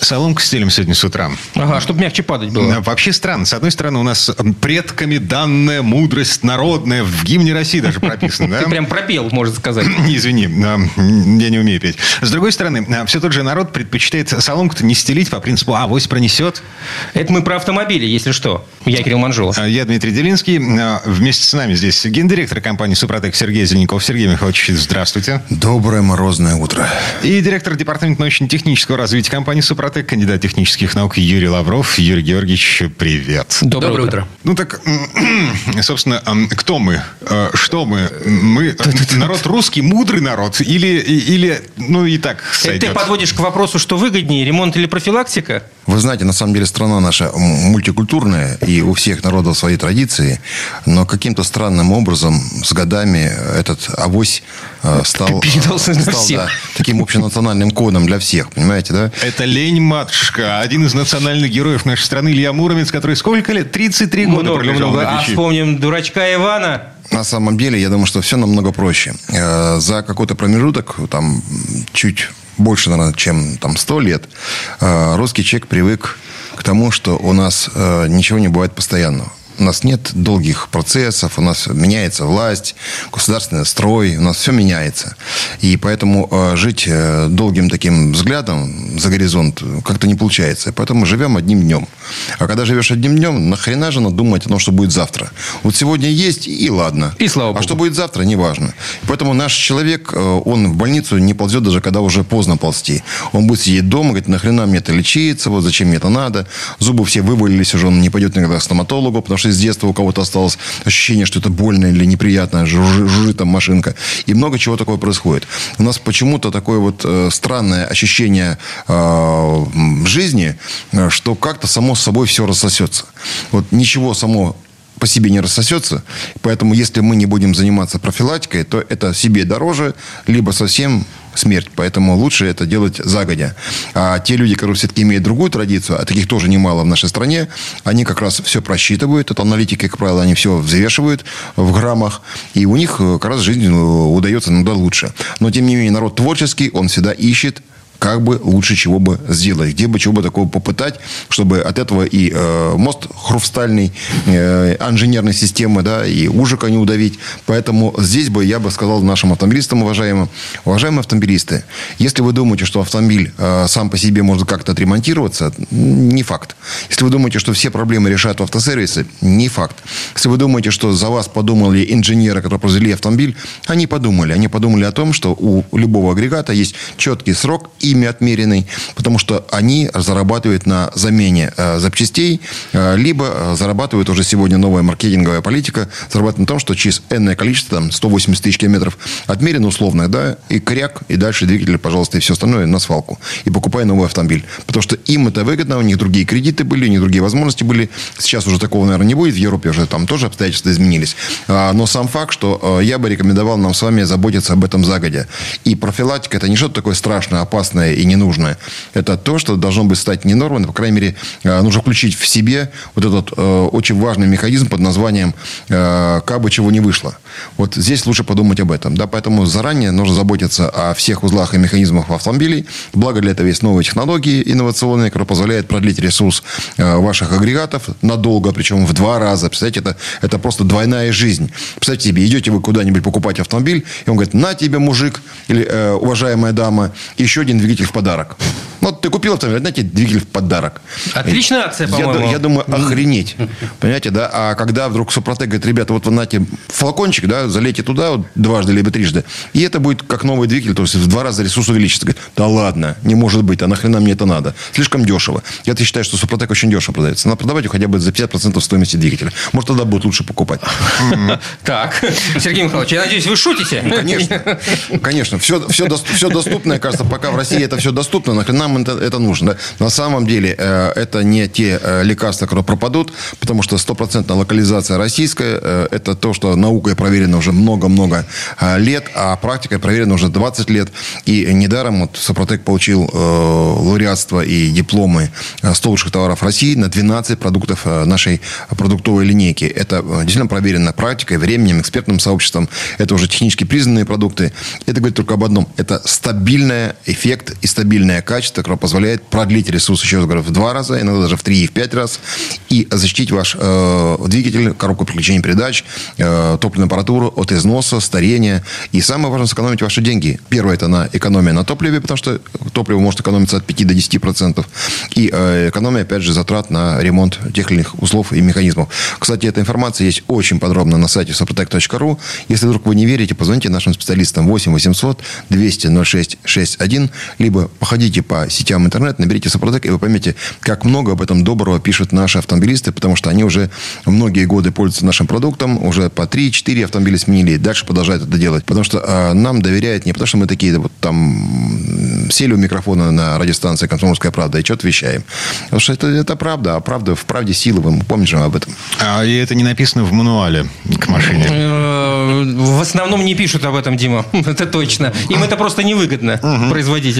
Соломку стелим сегодня с утра. Ага, чтобы мягче падать было. А, Вообще странно. С одной стороны, у нас предками данная мудрость народная в гимне России даже прописана. Ты да? прям пропел, можно сказать. Извини, а, я не умею петь. С другой стороны, а, все тот же народ предпочитает соломку-то не стелить по принципу «авось пронесет». Это мы про автомобили, если что. Я Кирилл Манжулов. А, Я Дмитрий Делинский. А, Вместе с нами здесь гендиректор компании «Супротек» Сергей Зеленков. Сергей Михайлович, здравствуйте. Доброе морозное утро. И директор департамента научно-технического развития компании «Супротек», кандидат технических наук Юрий Лавров. Юрий Георгиевич, привет. Доброе, утро. Ну так, собственно, кто мы? Э, Что мы? Мы народ русский, мудрый народ? Или, или ну и так Это ты сойдет? подводишь к вопросу, что выгоднее, ремонт или профилактика? Вы знаете, на самом деле страна наша мультикультурная, и у всех народов свои традиции, но каким-то странным образом с годами этот авось э, стал, стал, да, таким общенациональным кодом для всех, понимаете, да? Это лень, матушка. Один из национальных героев нашей страны, Илья Муромец, который сколько лет? 33 года Много, пролежал много. на А вспомним дурачка Ивана. На самом деле, я думаю, что все намного проще. Э, За какой-то промежуток, там, чуть больше, наверное, чем там 100 лет, э, русский человек привык к тому, что у нас э, ничего не бывает постоянного. У нас нет долгих процессов, у нас меняется власть, государственный строй, у нас все меняется. И поэтому э, жить э, долгим таким взглядом за горизонт как-то не получается. Поэтому живем одним днем. А когда живешь одним днем, нахрена же надо думать о том, что будет завтра? Вот сегодня есть, и ладно. И слава А богу. что будет завтра, неважно. Поэтому наш человек, э, он в больницу не ползет даже, когда уже поздно ползти. Он будет сидеть дома, говорит, нахрена мне это лечиться, вот зачем мне это надо. Зубы все вывалились уже, он не пойдет никогда к стоматологу, потому что с детства у кого-то осталось ощущение, что это больно или неприятно, жужжи- жужжит там машинка. И много чего такого происходит. У нас почему-то такое вот э, странное ощущение э, жизни, э, что как-то само собой все рассосется. Вот ничего само по себе не рассосется. Поэтому, если мы не будем заниматься профилактикой, то это себе дороже, либо совсем смерть. Поэтому лучше это делать загодя. А те люди, которые все-таки имеют другую традицию, а таких тоже немало в нашей стране, они как раз все просчитывают. Это аналитики, как правило, они все взвешивают в граммах. И у них э, как раз жизнь э, удается иногда лучше. Но, тем не менее, народ творческий, он всегда ищет как бы лучше чего бы сделать, где бы чего бы такого попытать, чтобы от этого и э, мост хрустальный, э, инженерной системы, да, и ужика не удавить. Поэтому здесь бы я бы сказал нашим автомобилистам, уважаемым, уважаемые автомобилисты, если вы думаете, что автомобиль э, сам по себе может как-то отремонтироваться, не факт. Если вы думаете, что все проблемы решают автосервисы, не факт. Если вы думаете, что за вас подумали инженеры, которые произвели автомобиль, они подумали. Они подумали о том, что у любого агрегата есть четкий срок, ими отмеренный, потому что они зарабатывают на замене э, запчастей, э, либо э, зарабатывают уже сегодня новая маркетинговая политика, зарабатывает на том, что через энное количество, там, 180 тысяч километров отмерено условно, да, и кряк, и дальше двигатель, пожалуйста, и все остальное на свалку. И покупай новый автомобиль. Потому что им это выгодно, у них другие кредиты были, у них другие возможности были. Сейчас уже такого, наверное, не будет. В Европе уже там тоже обстоятельства изменились. А, Но сам факт, что я бы рекомендовал нам с вами заботиться об этом загодя. И профилактика – это не что-то такое страшное, опасное и ненужное. Это то, что должно быть стать не нормой, но, по крайней мере, э, нужно включить в себе вот этот э, очень важный механизм под названием э, «как бы чего не вышло». Вот здесь лучше подумать об этом. Да? Поэтому заранее нужно заботиться о всех узлах и механизмах автомобилей. Благо для этого есть новые технологии инновационные, которые позволяют продлить ресурс э, ваших агрегатов надолго, причем в два раза. Представляете, это, это просто двойная жизнь. Представьте себе, идете вы куда-нибудь покупать автомобиль, и он говорит, на тебе, мужик, или э, уважаемая дама, еще один двигатель в подарок. Ну, Вот ты купил автомобиль, знаете, двигатель в подарок. Отличная акция, Я, по-моему. ду- я думаю, охренеть. Понимаете, да? А когда вдруг Супротек говорит, ребята, вот вы знаете, флакончик, да, залейте туда вот, дважды либо трижды, и это будет как новый двигатель, то есть в два раза ресурс увеличится. Говорит, да ладно, не может быть, а нахрена мне это надо? Слишком дешево. Я считаю, что Супротек очень дешево продается. Надо продавать его хотя бы за 50% стоимости двигателя. Может, тогда будет лучше покупать. Так, Сергей Михайлович, я надеюсь, вы шутите? Конечно. Конечно. Все, все, все доступное, кажется, пока в России это все доступно, нахрена нам это, это нужно. Да? На самом деле э, это не те э, лекарства, которые пропадут, потому что стопроцентная локализация российская, э, это то, что наукой проверено уже много-много э, лет, а практикой проверено уже 20 лет. И недаром вот Сопротек получил э, лауреатство и дипломы э, 100 лучших товаров России на 12 продуктов э, нашей продуктовой линейки. Это э, действительно проверено практикой, временем, экспертным сообществом. Это уже технически признанные продукты. Это говорит только об одном. Это стабильный эффект и стабильное качество, которое позволяет продлить ресурс, еще раз говорю, в два раза, иногда даже в три и в пять раз, и защитить ваш э, двигатель, коробку переключения передач, э, топливную аппаратуру от износа, старения. И самое важное, сэкономить ваши деньги. Первое, это на экономия на топливе, потому что топливо может экономиться от 5 до 10 процентов. И э, экономия, опять же, затрат на ремонт тех или иных узлов и механизмов. Кстати, эта информация есть очень подробно на сайте sопротек.ру. Если вдруг вы не верите, позвоните нашим специалистам 8 800 200 06 61, либо походите по сетям интернет, наберите Сопротек, и вы поймете, как много об этом доброго пишут наши автомобилисты, потому что они уже многие годы пользуются нашим продуктом, уже по 3-4 автомобиля сменили, и дальше продолжают это делать. Потому что э, нам доверяют не потому, что мы такие вот там сели у микрофона на радиостанции «Комсомольская правда» и что-то вещаем. Потому что это, это правда, а правда в правде силы, вы помните же об этом. А, и это не написано в мануале к машине. Э, В основном не пишут об этом, Дима. Это точно. Им это просто невыгодно,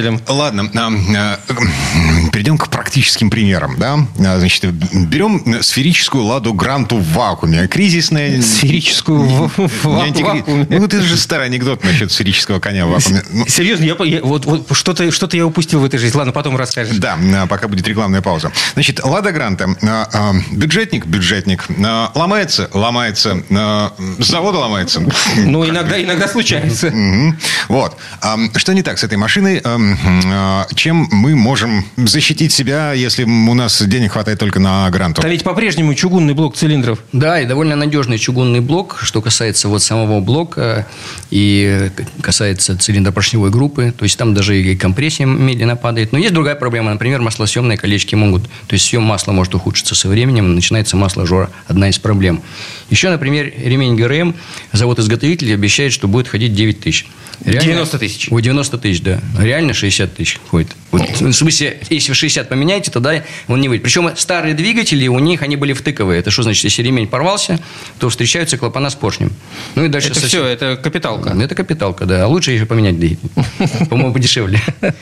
производителям. Ладно, а, а, перейдем к практическим примерам. Да? А, Значит, берем сферическую ладу Гранту в вакууме. Кризисная... Сферическую в- в вакууме. Ну, это же старый анекдот насчет сферического коня в вакууме. Ну, Серьезно, я, я- вот, вот что-то, что-то я упустил в этой жизни. Ладно, потом расскажешь. Да, а, пока будет рекламная пауза. Значит, Лада Гранта. а, Бюджетник, бюджетник. Ломается, ломается. С завода ломается. Ну, иногда, иногда случается. Вот. Что не так с этой машиной? А, Чем мы можем защитить себя, если у нас денег хватает только на гранту? Там ведь по-прежнему чугунный блок цилиндров. Да, и довольно надежный чугунный блок, что касается вот самого блока и касается цилиндропоршневой группы. То есть там даже и компрессия медленно падает. Но есть другая проблема. Например, маслосъемные колечки могут... То есть съем масла может ухудшиться со временем, начинается масложора. Одна из проблем. Еще, например, ремень ГРМ, завод-изготовитель обещает, что будет ходить 9 тысяч. 90 тысяч. Ой, 90 тысяч, да. Реально 60 тысяч ходит. Вот, в смысле, если вы 60 поменяете, тогда он не выйдет. Причем старые двигатели, у них они были втыковые. Это что значит, если ремень порвался, то встречаются клапана с поршнем. Ну и дальше Это совсем- все, это капиталка. это капиталка, да. А лучше еще поменять двигатель. По-моему, подешевле.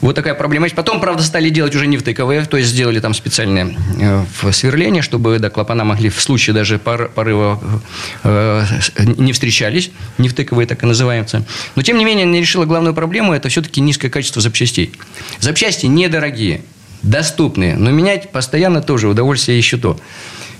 Вот такая проблема. есть. Потом, правда, стали делать уже не втыковые, то есть сделали там специальное э, в- сверление, чтобы да, клапана могли в случае даже пор- порыва э, не встречались, не втыковые так и называются. Но, тем не менее, не решила главную проблему, это все-таки низкое качество запчастей. Запчасти недорогие, доступные, но менять постоянно тоже удовольствие еще то.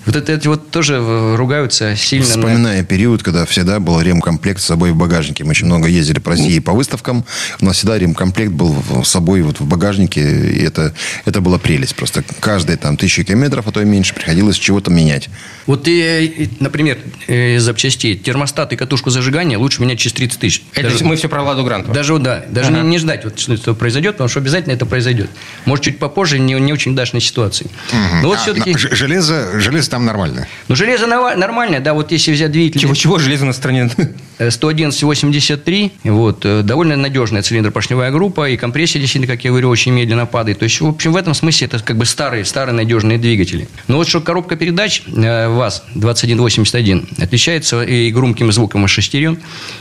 Вот это эти вот тоже э, ругаются сильно. на- Вспоминая период, когда всегда был ремкомплект с собой в багажнике. Мы очень много ездили по России по выставкам. У нас всегда ремкомплект был с собой вот в багажнике. И это, это была прелесть. Просто каждые там тысячу километров, а то и меньше, приходилось чего-то менять. Вот, и, например, э, из запчастей термостат и катушку зажигания лучше менять через 30 тысяч. Это Даже- мы все про Ладу Гранту. Даже, вот, да, даже Ага. не, не ждать, вот, что это произойдет, потому что обязательно это произойдет. Может, чуть попозже, не, не очень удачной ситуации. Но вот А, все-таки... на- ж- железо, железо там нормально. Ну, железо нормальное, да, вот если взять двигатель... Чего-чего железо на стороне. Э, 111-83, вот, э, довольно надежная цилиндропоршневая группа, и компрессия, действительно, как я говорю, очень медленно падает. То есть, в общем, в этом смысле это как бы старые, старые надежные двигатели. Но вот что коробка передач э, ВАЗ-2181 отличается и громким звуком из шестерен,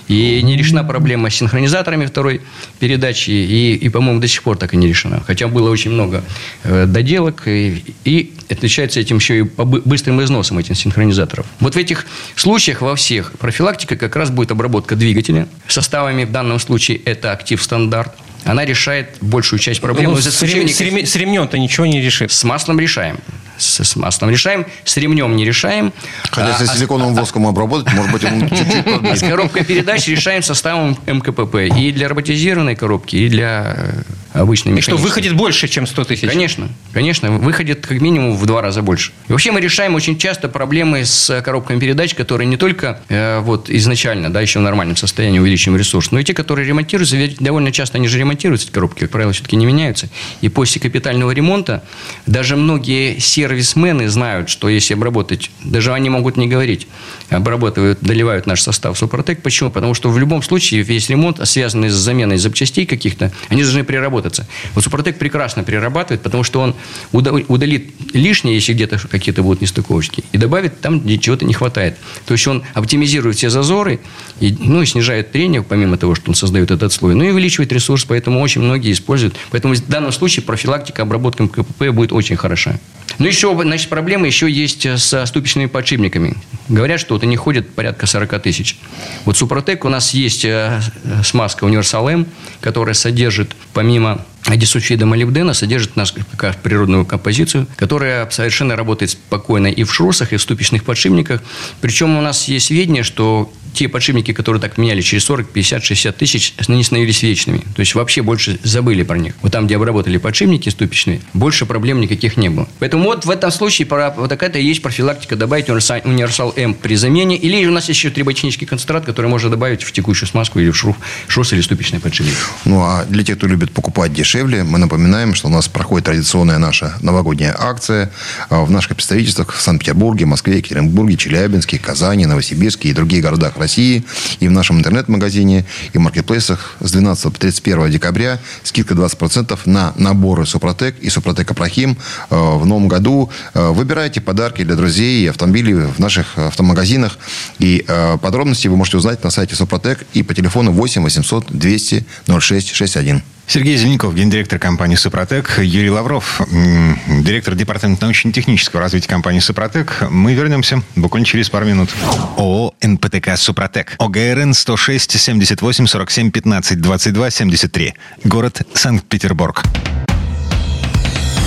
и не решена проблема с синхронизаторами второй передачи, и, и, по-моему, до сих пор так и не решена. Хотя было очень много э, доделок, и, и отличается этим еще и быстрым износом этих синхронизаторов. Вот в этих случаях во всех профилактика как раз будет обработка двигателя. Составами в данном случае это актив стандарт. Она решает большую часть проблем. Ну, с, рем- с реме- с ремнем-то ничего не решит. с маслом решаем. С, с маслом решаем, с ремнем не решаем. Хотя, А- если а с- силиконовым воском обработать, может быть, он чуть-чуть а с коробкой передач решаем составом МКПП. И для роботизированной коробки, и для э, обычной И что, выходит больше, чем 100 тысяч? Конечно, конечно, выходит как минимум в два раза больше. И вообще мы решаем очень часто проблемы с коробками передач, которые не только э, вот изначально, да, еще в нормальном состоянии увеличиваем ресурс, но и те, которые ремонтируются, ведь довольно часто они же ремонтируются, эти коробки, как правило, все-таки не меняются. И после капитального ремонта даже многие сервисмены знают, что если обработать, даже они могут не говорить, обрабатывают, доливают наш состав Супротек. Почему? Потому что в любом случае весь ремонт, связанный с заменой запчастей каких-то, они должны приработать. Переработаться. Вот Супротек прекрасно перерабатывает, потому что он удалит лишнее, если где-то какие-то будут нестыковочки, и добавит там, где чего-то не хватает. То есть он оптимизирует все зазоры, и, ну, и снижает трение, помимо того, что он создает этот слой, ну и увеличивает ресурс, поэтому очень многие используют. Поэтому в данном случае профилактика обработкой КПП будет очень хороша. Ну, еще, значит, проблема еще есть с ступичными подшипниками. Говорят, что вот они ходят порядка 40 тысяч. Вот Супротек у нас есть э, смазка Универсал М, которая содержит, помимо дисульфида молибдена содержит нашу как природную композицию, которая совершенно работает спокойно и в шрусах, и в ступичных подшипниках. Причем у нас есть сведения, что те подшипники, которые так меняли через 40, 50, 60 тысяч, они становились вечными. То есть вообще больше забыли про них. Вот там, где обработали подшипники ступичные, больше проблем никаких не было. Поэтому вот в этом случае вот такая-то есть профилактика добавить универсал М при замене. Или у нас есть еще трибочнический концентрат, который можно добавить в текущую смазку или в шрус, шрус или ступичный подшипник. Ну, а для тех, кто любит покупать дешевле, мы напоминаем, что у нас проходит традиционная наша новогодняя акция а, в наших представительствах в Санкт-Петербурге, Москве, Екатеринбурге, Челябинске, Казани, Новосибирске и других городах России, и в нашем интернет-магазине, и в маркетплейсах с 12 по 31 декабря скидка 20% на наборы Супротек и Супротек Апрахим э, в новом году. Э, выбирайте подарки для друзей и автомобили в наших автомагазинах. И э, подробности вы можете узнать на сайте Супротек и по телефону 8 800 200 06 61. Сергей Зеленков, гендиректор компании «Супротек», Юрий Лавров, директор департамента научно-технического развития компании «Супротек». Мы вернемся буквально через пару минут. ООО «НПТК Супротек». ОГРН 106 78 47 15 22 73. Город Санкт-Петербург.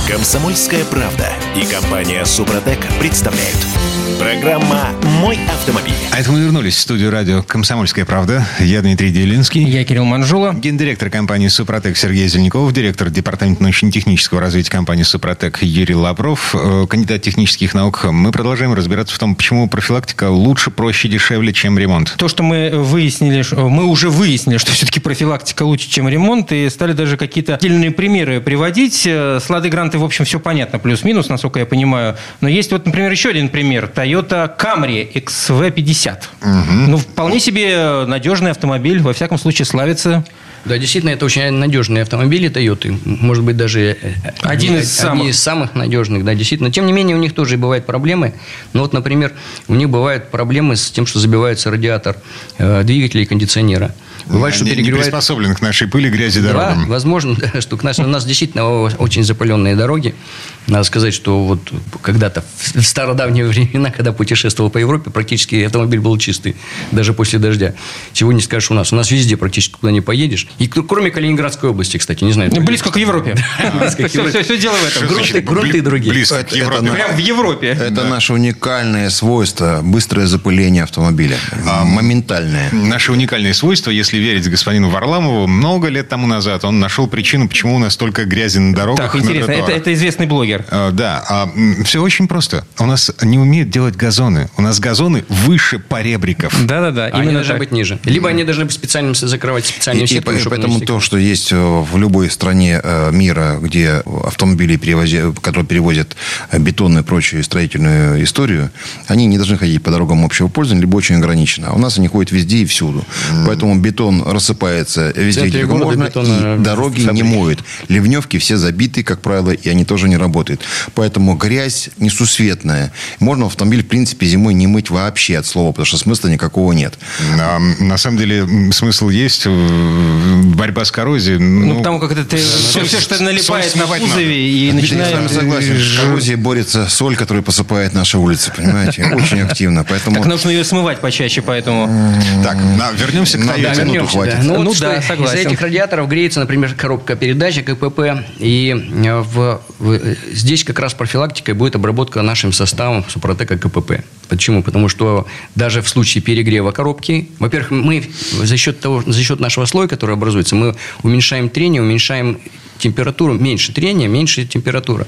Комсомольская правда и компания «Супротек» представляют – Программа «Мой автомобиль». А это мы вернулись в студию радио «Комсомольская правда». Я Дмитрий Делинский. Я Кирилл Манжула. Гендиректор компании «Супротек» Сергей Зеленяков. Директор департамента научно-технического развития компании «Супротек» Юрий Лавров. Э, кандидат технических наук. Мы продолжаем разбираться в том, почему профилактика лучше, проще, дешевле, чем ремонт. То, что мы выяснили, мы уже выяснили, что все-таки профилактика лучше, чем ремонт, и стали даже какие-то отдельные примеры приводить. С Лады Гранты, в общем, все понятно, плюс-минус, насколько я понимаю. Но есть вот, например, еще один пример. Toyota Camry XV50. Угу. Ну, вполне себе надежный автомобиль, во всяком случае, славится да, действительно, это очень надежные автомобили Toyota. Может быть, даже э, один из, самых. из самых надежных, да, действительно. Тем не менее, у них тоже бывают проблемы. Ну, вот, например, у них бывают проблемы с тем, что забивается радиатор э, двигателя и кондиционера. Бывает, что перегревает... Не приспособлен к нашей пыли, грязи, дорогам. Да, возможно, да, что к нас, у нас действительно очень запаленные дороги. Надо сказать, что вот когда-то в стародавние времена, когда путешествовал по Европе, практически автомобиль был чистый, даже после дождя. Чего не скажешь у нас. У нас везде практически куда не поедешь. И кроме Калининградской области, кстати, не знаю. Близко к Европе. Все дело в этом. Грунты другие. Близко к Европе. Прям в Европе. Это наше уникальное свойство. Быстрое запыление автомобиля. А, моментальное. Наше уникальное свойство, если верить господину Варламову, много лет тому назад он нашел причину, почему у нас столько грязи на дорогах. Так, интересно, это известный блогер например? А, да, а, все очень просто. У нас не умеют делать газоны. У нас газоны выше поребриков. Да-да-да, именно должны быть ниже. Либо они должны быть специальным закрывать специальные сетки. И, и поэтому то, что есть э, в любой стране э, мира, где автомобили, перевозят, которые перевозят бетон и прочую строительную историю, они не должны ходить по дорогам общего пользования, либо очень ограниченно. А у нас они ходят везде и всюду. Mm. Поэтому бетон рассыпается везде, где можно, и дороги не моют. Ливневки все забиты, как правило, и они тоже не работают работает. Поэтому грязь несусветная. Можно автомобиль, в принципе, зимой не мыть вообще от слова, потому что смысла никакого нет. А, на самом деле смысл есть. Борьба с коррозией. Ну, ну потому как это ты, все, все, что налипает на кузове надо. и начинает... Я согласен. С коррозией борется соль, которая посыпает наши улицы, понимаете? Очень активно. Поэтому... Так нужно ее смывать почаще, поэтому... Так, на, вернемся к Toyota. Да, вернемся, хватит. Да. Ну, ну вот да, согласен. Из-за этих радиаторов греется, например, коробка передач, КПП, и в, в, Здесь как раз профилактикой будет обработка нашим составом Супротека КПП. Почему? Потому что даже в случае перегрева коробки, во-первых, мы за счет, того, за счет нашего слоя, который образуется, мы уменьшаем трение, уменьшаем температуру, меньше трения, меньше температура.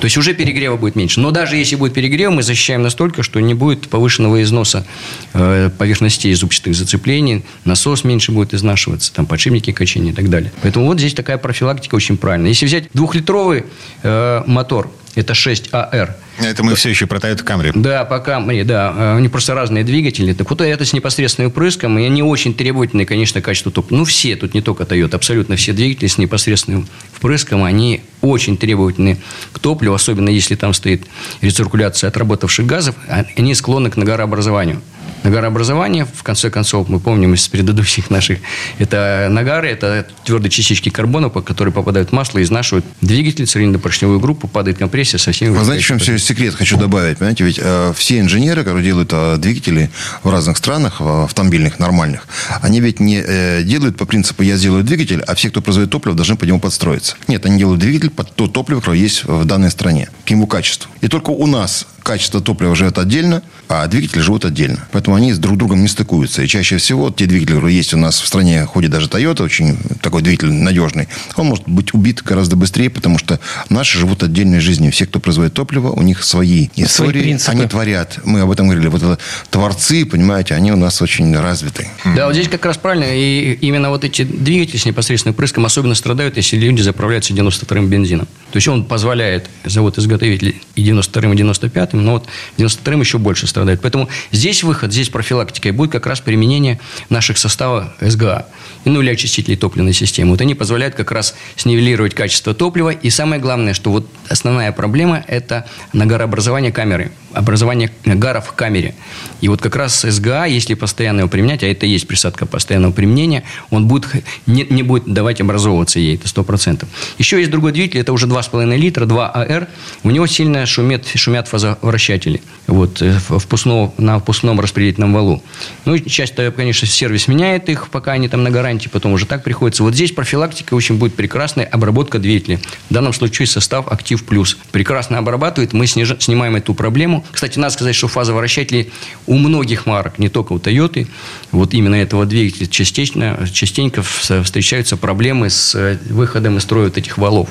То есть уже перегрева будет меньше. Но даже если будет перегрев, мы защищаем настолько, что не будет повышенного износа э, поверхностей зубчатых зацеплений, насос меньше будет изнашиваться, там подшипники качения и так далее. Поэтому вот здесь такая профилактика очень правильная. Если взять двухлитровый э, мотор, это 6АР. Это мы все еще про Toyota Camry. Да, по Camry, да. Они просто разные двигатели. Так вот это с непосредственным впрыском, и они очень требовательны, конечно, к качеству топлива. Ну, все, тут не только Toyota, абсолютно все двигатели с непосредственным впрыском, они очень требовательны к топливу, особенно если там стоит рециркуляция отработавших газов, они склонны к нагорообразованию. Нагарообразование, в конце концов, мы помним из предыдущих наших, это нагары, это твердые частички карбона, которые попадают в масло, изнашивают двигатель, цилиндропоршневую группу, падает компрессия со всеми... Вы знаете, в чем секрет хочу добавить? Понимаете, ведь э, все инженеры, которые делают э, двигатели в разных странах, в автомобильных, нормальных, они ведь не э, делают по принципу «я сделаю двигатель», а все, кто производит топливо, должны по нему подстроиться. Нет, они делают двигатель под то топливо, которое есть в данной стране, к его качеству. И только у нас качество топлива живет отдельно, а двигатели живут отдельно. Поэтому они с друг другом не стыкуются. И чаще всего те двигатели, которые есть у нас в стране, ходит даже Toyota, очень такой двигатель надежный, он может быть убит гораздо быстрее, потому что наши живут отдельной жизнью. Все, кто производит топливо, у них свои истории, свои они творят. Мы об этом говорили. Вот это творцы, понимаете, они у нас очень развиты. Да, вот здесь как раз правильно. И именно вот эти двигатели с непосредственным прыском особенно страдают, если люди заправляются 92-м бензином. То есть он позволяет завод-изготовитель и 92-м, и 95-м, но вот 93-м еще больше страдает. Поэтому здесь выход, здесь профилактика, и будет как раз применение наших составов СГА, ну или очистителей топливной системы. Вот они позволяют как раз снивелировать качество топлива. И самое главное, что вот основная проблема – это нагорообразование камеры, образование гара в камере. И вот как раз СГА, если постоянно его применять, а это и есть присадка постоянного применения, он будет, не, не будет давать образовываться ей, это 100%. Еще есть другой двигатель, это уже 2,5 литра, 2АР. У него сильно шумят, шумят фазовращатели вот, э, впускного, на впускном распределительном валу. Ну, часто, конечно, сервис меняет их, пока они там на гарантии, потом уже так приходится. Вот здесь профилактика очень будет прекрасная, обработка двигателя. В данном случае состав «Актив Плюс». Прекрасно обрабатывает, мы сниж... снимаем эту проблему. Кстати, надо сказать, что фазовращатели у многих марок, не только у Toyota, вот именно этого двигателя частично, частенько встречаются проблемы с э, выходом из строя вот этих валов.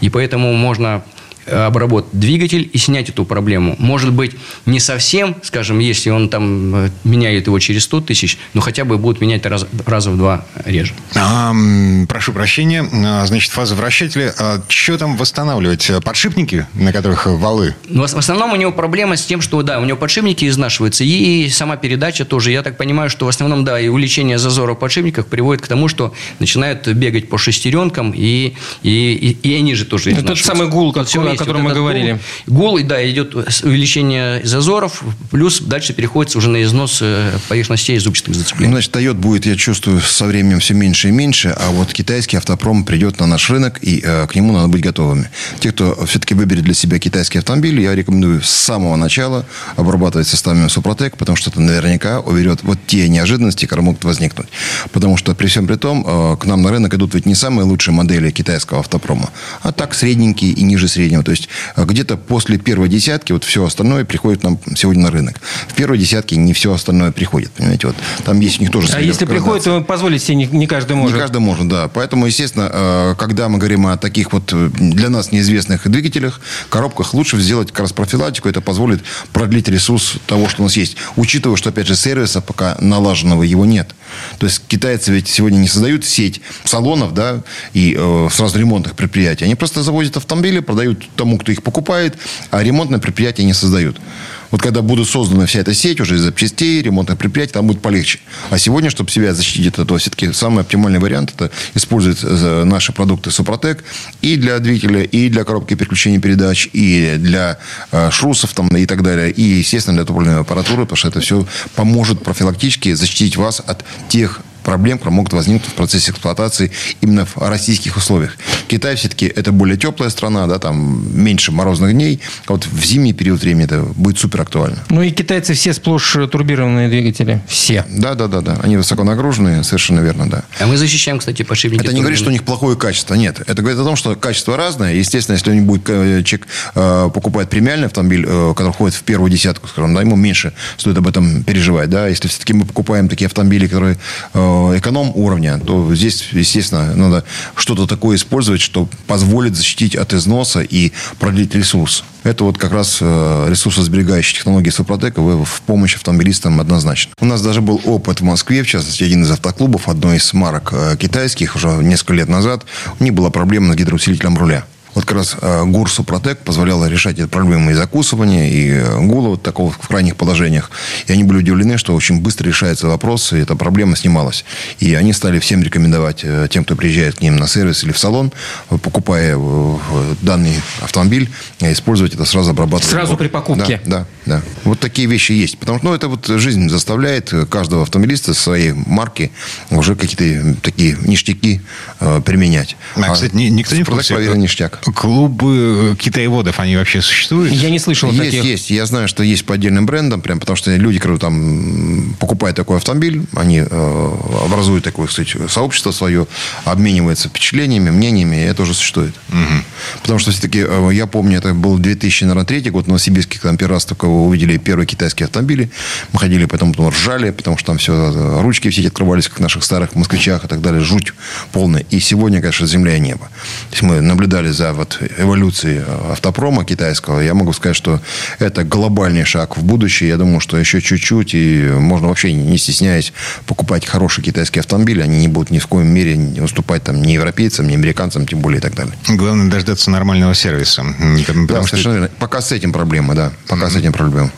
И поэтому можно обработать двигатель и снять эту проблему. Может быть, не совсем, скажем, если он там э, меняет его через 100 тысяч, но хотя бы будут менять раз, раза в два реже. А, прошу прощения. А, значит, фаза вращателя. А, что там восстанавливать? Подшипники, на которых валы? Ну, в основном у него проблема с тем, что, да, у него подшипники изнашиваются, и сама передача тоже. Я так понимаю, что в основном, да, и увеличение зазора в подшипниках приводит к тому, что начинают бегать по шестеренкам, и, и, и, и они же тоже Это тот самый гул, как о котором вот мы говорили. Гул, гул, да, идет увеличение зазоров, плюс дальше переходится уже на износ э, поверхностей зубчатых зацеплений. Ну, значит, Toyota будет, я чувствую, со временем все меньше и меньше, а вот китайский автопром придет на наш рынок, и э, к нему надо быть готовыми. Те, кто все-таки выберет для себя китайский автомобиль, я рекомендую с самого начала обрабатывать составами Супротек, потому что это наверняка уберет вот те неожиданности, которые могут возникнуть. Потому что при всем при том, э, к нам на рынок идут ведь не самые лучшие модели китайского автопрома, а так средненькие и ниже среднего. То есть а где-то после первой десятки вот все остальное приходит нам сегодня на рынок. В первой десятке не все остальное приходит, понимаете, вот там есть у них тоже. А если приходит, то позволить себе не, не каждый может. Не каждый может, да. Поэтому, естественно, э, когда мы говорим о таких вот э, для нас неизвестных двигателях, коробках, лучше сделать как раз профилактику. Это позволит продлить ресурс того, что у нас есть. Учитывая, что, опять же, сервиса пока налаженного его нет. То есть китайцы ведь сегодня не создают сеть салонов, да, и э, сразу ремонтных предприятий. Они просто завозят автомобили, продают тому, кто их покупает, а ремонтное предприятие не создают. Вот когда будет создана вся эта сеть уже из запчастей, ремонтных предприятий, там будет полегче. А сегодня, чтобы себя защитить от этого, все-таки самый оптимальный вариант это использовать э, наши продукты Супротек и для двигателя, и для коробки переключения передач, и для э, шрусов там, и так далее, и, естественно, для топливной аппаратуры, потому что это все поможет профилактически защитить вас от тех проблем, которые могут возникнуть в процессе эксплуатации именно в российских условиях. Китай все-таки это более теплая страна, да, там меньше морозных дней. А вот в зимний период времени это будет супер актуально. Ну и китайцы все сплошь турбированные двигатели. Все. Да, да, да, да. Они высоко нагруженные, совершенно верно, да. А мы защищаем, кстати, подшипники. Это не говорит, что у них плохое качество. Нет. Это говорит о том, что качество разное. Естественно, если он будет э, человек э, покупает премиальный автомобиль, э, который входит в первую десятку, скажем, да, ему меньше стоит об этом переживать. Да? Если все-таки мы покупаем такие автомобили, которые эконом уровня, то здесь, естественно, надо что-то такое использовать, что позволит защитить от износа и продлить ресурс. Это вот как раз э, ресурсосберегающие технологии Супротека в помощь автомобилистам однозначно. У нас даже был опыт в Москве, в частности, один из автоклубов, одной из марок э, китайских, уже несколько лет назад, у них была проблема с гидроусилителем руля. Вот как раз э, ГУР Супротек позволял решать эти проблемы и закусывания, и э, гула вот такого в крайних положениях. И они были удивлены, что очень быстро решается вопрос, и эта проблема снималась. И они стали всем рекомендовать, э, тем, кто приезжает к ним на сервис или в салон, покупая данный автомобиль, использовать это сразу обрабатывать. Сразу при покупке? Да, да, да. Вот такие вещи есть. Потому что ну, это вот жизнь заставляет каждого автомобилиста своей марки уже какие-то такие ништяки э, применять. А, кстати, ни- никто не в курсе. проверенный ништяк. Клубы китаеводов, они вообще существуют? Я не слышал Есть, таких. есть. Я знаю, что есть по отдельным брендам, прям потому что люди, которые там покупают такой автомобиль, они э, образуют такое, кстати, сообщество свое, обмениваются впечатлениями, мнениями, и это уже существует. Потому что все-таки, э, я помню, это был 2003 год, в Новосибирске, когда первый раз только увидели первые китайские автомобили. Мы ходили, потом, потом ржали, потому что там все, ручки все эти открывались, как в наших старых москвичах и так далее, жуть полная. И сегодня, конечно, земля и небо. То есть мы наблюдали за вот эволюцией автопрома китайского. Я могу сказать, что это глобальный шаг в будущее. Я думаю, что еще чуть-чуть, и можно вообще не стесняясь покупать хорошие китайские автомобили. Они не будут ни в коем мере не уступать там ни европейцам, ни американцам, тем более и так далее. Главное дождаться нормального сервиса. Там, Да, Потому что совершенно верно. Пока с этим проблема, да. Пока с этим проблема.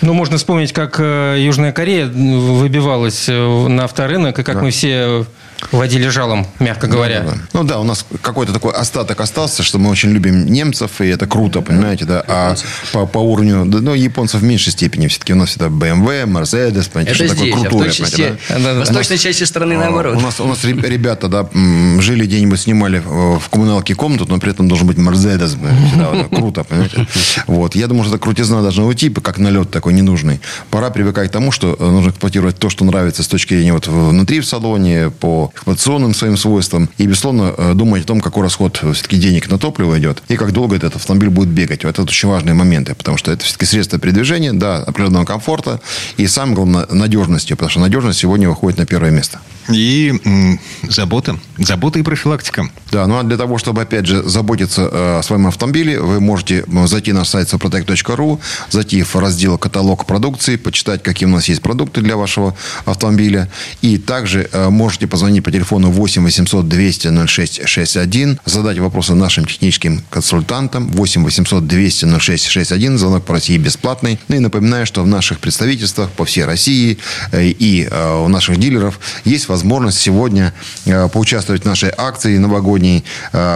Ну, можно вспомнить, как э, Южная Корея выбивалась э, на авторынок, и как мы все водили жалом, мягко говоря. Да. Ну да, у нас какой-то такой остаток остался, что мы очень любим немцев, и это круто, понимаете, да. А по, по уровню, да, ну, японцев в меньшей степени. Все-таки у нас всегда BMW, Mercedes, понимаете, Это что такое здесь, а в крутое, части, понимаете, да. в восточной части страны А, наоборот. У нас, у нас реб- ребята, да, жили где-нибудь, снимали э, в коммуналке комнату, но при этом должен быть Мерседес. понимаете, да, вот, круто, понимаете. Вот. Я думаю, что эта крутизна должна уйти, как налет такой ненужный. Пора привыкать к тому, что э, нужно эксплуатировать то, что нравится с точки зрения вот внутри в салоне, по эксплуатационным своим свойствам. И, безусловно, э, думать о том, какой расход все-таки денег на топливо идет, и как долго этот автомобиль будет бегать. Вот это очень важные моменты, потому что это все-таки средство передвижения, да, определенного комфорта, и самое главное, надежности, потому что надежность сегодня выходит на первое место. И м, забота. Забота и профилактика. Да, ну а для того, чтобы, опять же, заботиться э, о своем автомобиле, вы можете зайти на сайт suprotec.ru, зайти в раздел «Каталог продукции», почитать, какие у нас есть продукты для вашего автомобиля. И также э, можете позвонить по телефону 8 800 200 0661, задать вопросы нашим техническим консультантам 8 800 200 0661, звонок по России бесплатный. Ну и напоминаю, что в наших представительствах по всей России э, и э, у наших дилеров есть возможность сегодня э, поучаствовать в нашей акции новогодней,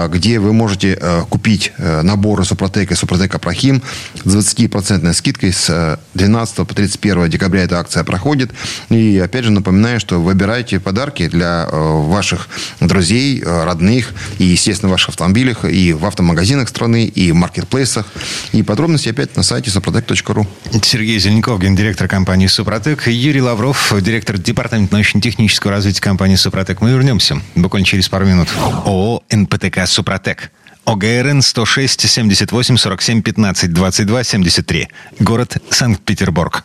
где вы можете купить наборы Супротек и Супротек Апрахим с 20% скидкой с э, 12 по 31 декабря эта акция проходит. И опять же напоминаю, что выбирайте подарки для ваших друзей, э, родных и, естественно, в ваших автомобилях и в автомагазинах страны, и в маркетплейсах. И подробности опять на сайте suprotec.ru. Сергей Зеленков, гендиректор компании «Супротек», Юрий Лавров, директор департамента научно-технического развития компании «Супротек». Мы вернемся буквально через пару минут. ООО «НПТК Супротек». ОГРН 106 78 47 15 22 73. Город Санкт-Петербург.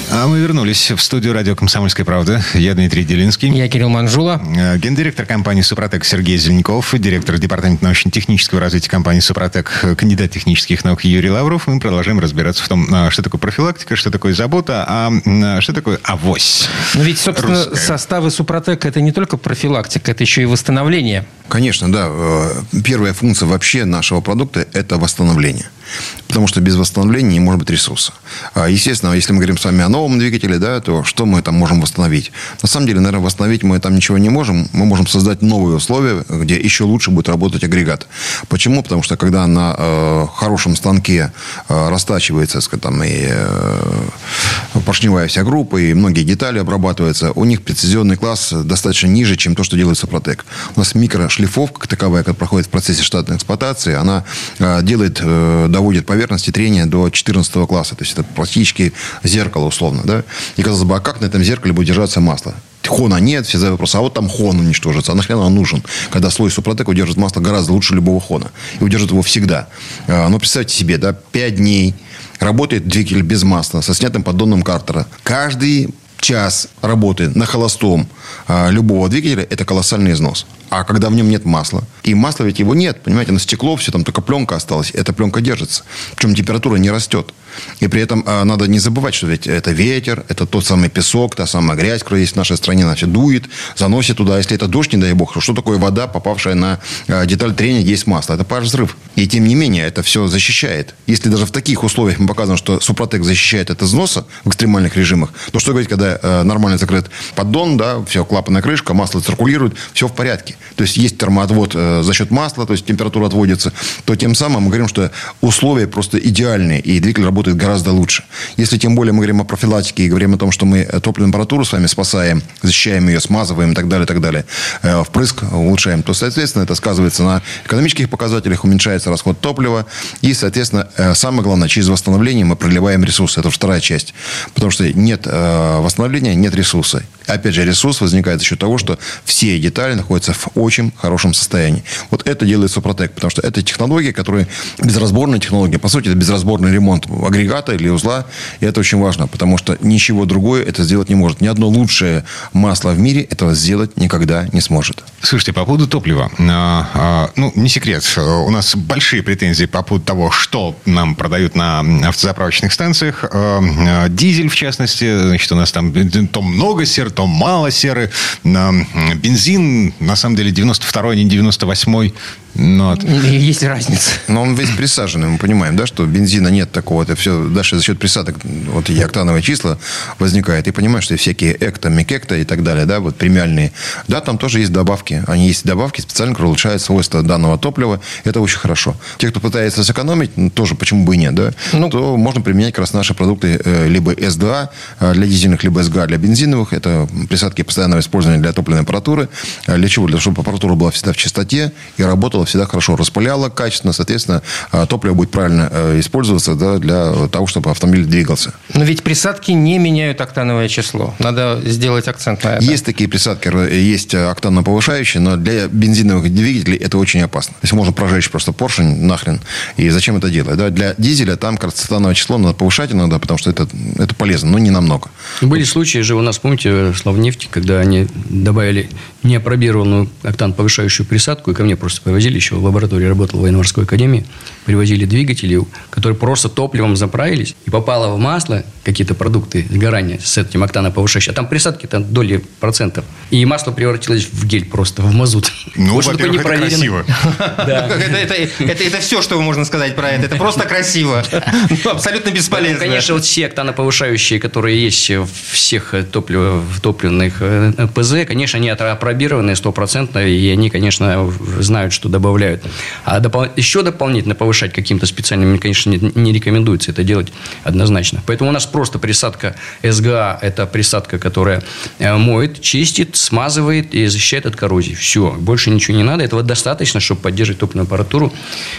А мы вернулись в студию радио «Комсомольская правда». Я Дмитрий Делинский. Я Кирилл Манжула. Э, Гендиректор компании «Супротек» Сергей Зеленков, директор департамента научно-технического развития компании «Супротек», э, кандидат технических наук Юрий Лавров. Мы продолжаем разбираться в том, а, что такое профилактика, что такое забота, а м, что такое авось. Но ведь, собственно, Русская. составы Супротек это не только профилактика, это еще и восстановление. Конечно, да. Э, Первая функция вообще нашего продукта – это восстановление. Потому что без восстановления не может быть ресурса. А, Естественно, если мы говорим с вами о новом двигателе, да, то что мы там можем восстановить? На самом деле, наверное, восстановить мы там ничего не можем. Мы можем создать новые условия, где еще лучше будет работать агрегат. Почему? Потому что когда на э, хорошем станке э, растачивается, сказать, там, и э, поршневая вся группа, и многие детали обрабатываются, у них прецизионный класс достаточно ниже, чем то, что делает Супротек. У нас микрошлифовка таковая, которая проходит в процессе штатной эксплуатации, она э, делает, э, доводит поверхности трения до 14 класса. То есть это практически зеркало условно. Да? И казалось бы, а как на этом зеркале будет держаться масло? Хона нет, все задают вопрос, а вот там хон уничтожится, а нахрен он нужен? Когда слой Супротек удержит масло гораздо лучше любого хона. И удержит его всегда. А, Но представьте себе, да, 5 дней работает двигатель без масла, со снятым поддоном картера. Каждый час работы на холостом а, любого двигателя – это колоссальный износ. А когда в нем нет масла, и масла ведь его нет, понимаете, на стекло все, там только пленка осталась, эта пленка держится. Причем температура не растет. И при этом а, надо не забывать, что ведь это ветер, это тот самый песок, та самая грязь, которая есть в нашей стране, она все дует, заносит туда. Если это дождь, не дай бог, что такое вода, попавшая на а, деталь трения, есть масло? Это пар взрыв. И тем не менее, это все защищает. Если даже в таких условиях мы показываем, что Супротек защищает от износа в экстремальных режимах, то что говорить, когда э, нормально закрыт поддон, да, все, клапанная крышка, масло циркулирует, все в порядке. То есть есть термоотвод э, за счет масла, то есть температура отводится, то тем самым мы говорим, что условия просто идеальные, и двигатель работает гораздо лучше. Если тем более мы говорим о профилактике и говорим о том, что мы топливную температуру с вами спасаем, защищаем ее, смазываем и так далее, и так далее, э, впрыск улучшаем, то, соответственно, это сказывается на экономических показателях, уменьшается расход топлива, и, соответственно, э, самое главное, через восстановление мы проливаем ресурсы. Это вторая часть. Потому что нет э, восстановления, нет ресурса. Опять же, ресурс возникает за счет того, что все детали находятся в очень хорошем состоянии. Вот это делает Супротек, потому что это технология, которая безразборная технология. По сути, это безразборный ремонт агрегата или узла. И это очень важно, потому что ничего другое это сделать не может. Ни одно лучшее масло в мире этого сделать никогда не сможет. Слушайте, по поводу топлива. А, а, ну, не секрет. У нас большие претензии по поводу того, что нам продают на автозаправочных станциях. А, дизель, в частности. Значит, у нас там то много сер, то мало серы. Бензин, на самом деле, 92-й, не 98-й. Ну, вот. Есть разница. Но он весь присаженный, мы понимаем, да, что бензина нет такого. Это все дальше за счет присадок, вот эти октановые числа возникает. И понимаешь, что всякие экто, микекто и так далее, да, вот премиальные. Да, там тоже есть добавки. Они есть добавки специально, которые улучшают свойства данного топлива. Это очень хорошо. Те, кто пытается сэкономить, ну, тоже почему бы и нет, да, ну, то можно применять как раз наши продукты э, либо СДА э, для дизельных, либо СГА для бензиновых. Это присадки постоянного использования для топливной аппаратуры. Э, для чего? Для того, чтобы аппаратура была всегда в чистоте и работала работала всегда хорошо, распыляла качественно, соответственно, а, топливо будет правильно э, использоваться да, для того, чтобы автомобиль двигался. Но ведь присадки не меняют октановое число. Надо сделать акцент на это. Есть такие присадки, есть октанно-повышающие, но для бензиновых двигателей это очень опасно. То есть можно прожечь просто поршень нахрен. И зачем это делать? Да? Для дизеля там октановое число надо повышать иногда, потому что это, это полезно, но не намного. Были случаи же у нас, помните, Славнефти, когда они добавили неопробированную октан повышающую присадку, и ко мне просто повозили привозили, еще в лаборатории работал в военно-морской академии, привозили двигатели, которые просто топливом заправились, и попало в масло какие-то продукты сгорания с этим октаноповышающим, а там присадки там доли процентов. И масло превратилось в гель просто, в мазут. Ну, вот во-первых, это красиво. Это все, что можно сказать про это. Это просто красиво. Ну, абсолютно бесполезно. Конечно, вот все октаноповышающие, которые есть в всех топливных э, ПЗ, конечно, они опробированные стопроцентно, и они, конечно, знают, что добавляют. А допол... еще дополнительно повышать каким-то специальным, конечно, не, не рекомендуется это делать однозначно. Поэтому у нас просто присадка СГА – это присадка, которая э, моет, чистит, смазывает и защищает от коррозии. Все, больше ничего не надо. Этого достаточно, чтобы поддерживать топливную аппаратуру.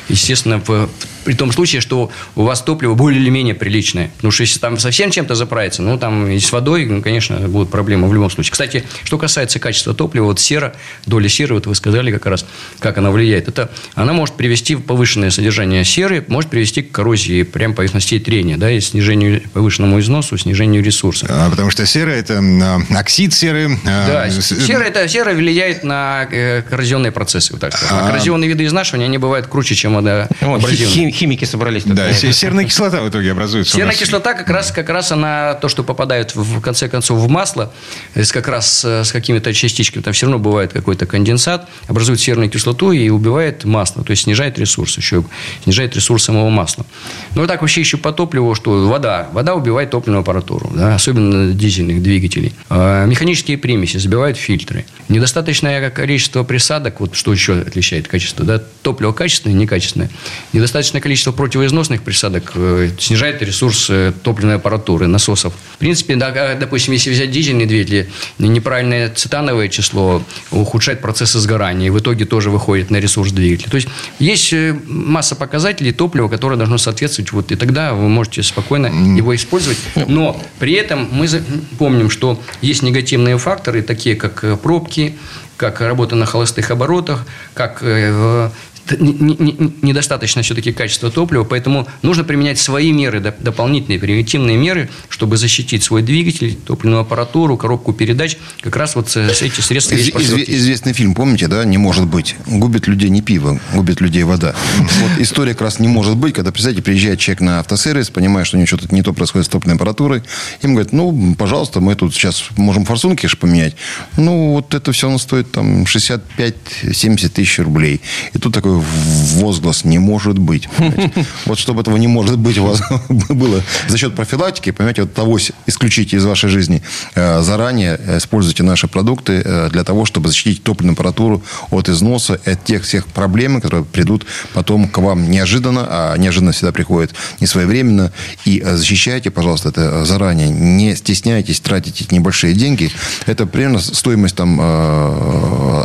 Естественно, в, при том случае, что у вас топливо более или менее приличное. Потому что если там совсем чем-то заправиться, ну, там и с водой, ну, конечно, будут проблемы в любом случае. Кстати, что касается качества топлива, вот сера, доля серы, вот вы сказали как раз, как она влияет влияет? Это она может привести в повышенное содержание серы, может привести к коррозии прям поверхностей трения, да, и снижению, повышенному износу, снижению ресурса. А, потому что сера – это а, оксид серы. А, да, сера, это, сера влияет на э, коррозионные процессы, вот так. А, коррозионные виды изнашивания, они бывают круче, чем вода вот, хим, Химики собрались. Да, серная кислота в итоге образуется. Серная кислота как раз, как раз она, то, что попадает в конце концов в масло, как раз э, с какими-то частичками, там все равно бывает какой-то конденсат, образует серную кислоту и убивает масло, то есть снижает ресурс еще, снижает ресурс самого масла. Ну, и так вообще еще по топливу, что вода. Вода убивает топливную аппаратуру, да, особенно дизельных двигателей. А механические примеси забивают фильтры. Недостаточное количество присадок, вот что еще отличает качество, да, топливо качественное, некачественное. Недостаточное количество противоизносных присадок э, снижает ресурс э, топливной аппаратуры, насосов. В принципе, да, а, допустим, если взять дизельные двигатели, неправильное цитановое число ухудшает процессы сгорания, и в итоге тоже выходит на ресурс двигателя двигателя. То есть есть э, масса показателей топлива, которое должно соответствовать, вот, и тогда вы можете спокойно его использовать. Но при этом мы помним, что есть негативные факторы, такие как э, пробки, как работа на холостых оборотах, как э, недостаточно все-таки качества топлива, поэтому нужно применять свои меры, дополнительные превентивные меры, чтобы защитить свой двигатель, топливную аппаратуру, коробку передач. Как раз вот с эти средства Из, из, Известный фильм, помните, да? «Не может быть». Губит людей не пиво, губит людей вода. Вот история как раз «Не может быть», когда, представьте, приезжает человек на автосервис, понимает, что у него что-то не то происходит с топливной аппаратурой, им говорят, ну, пожалуйста, мы тут сейчас можем форсунки же поменять. Ну, вот это все оно стоит там 65-70 тысяч рублей. И тут такой возглас «не может быть». Понимаете? Вот чтобы этого не может быть у вас было за счет профилактики, понимаете, вот того исключите из вашей жизни, э, заранее используйте наши продукты э, для того, чтобы защитить топливную аппаратуру от износа, от тех всех проблем, которые придут потом к вам неожиданно, а неожиданно всегда приходит не своевременно. И э, защищайте, пожалуйста, это заранее. Не стесняйтесь тратить небольшие деньги. Это примерно стоимость там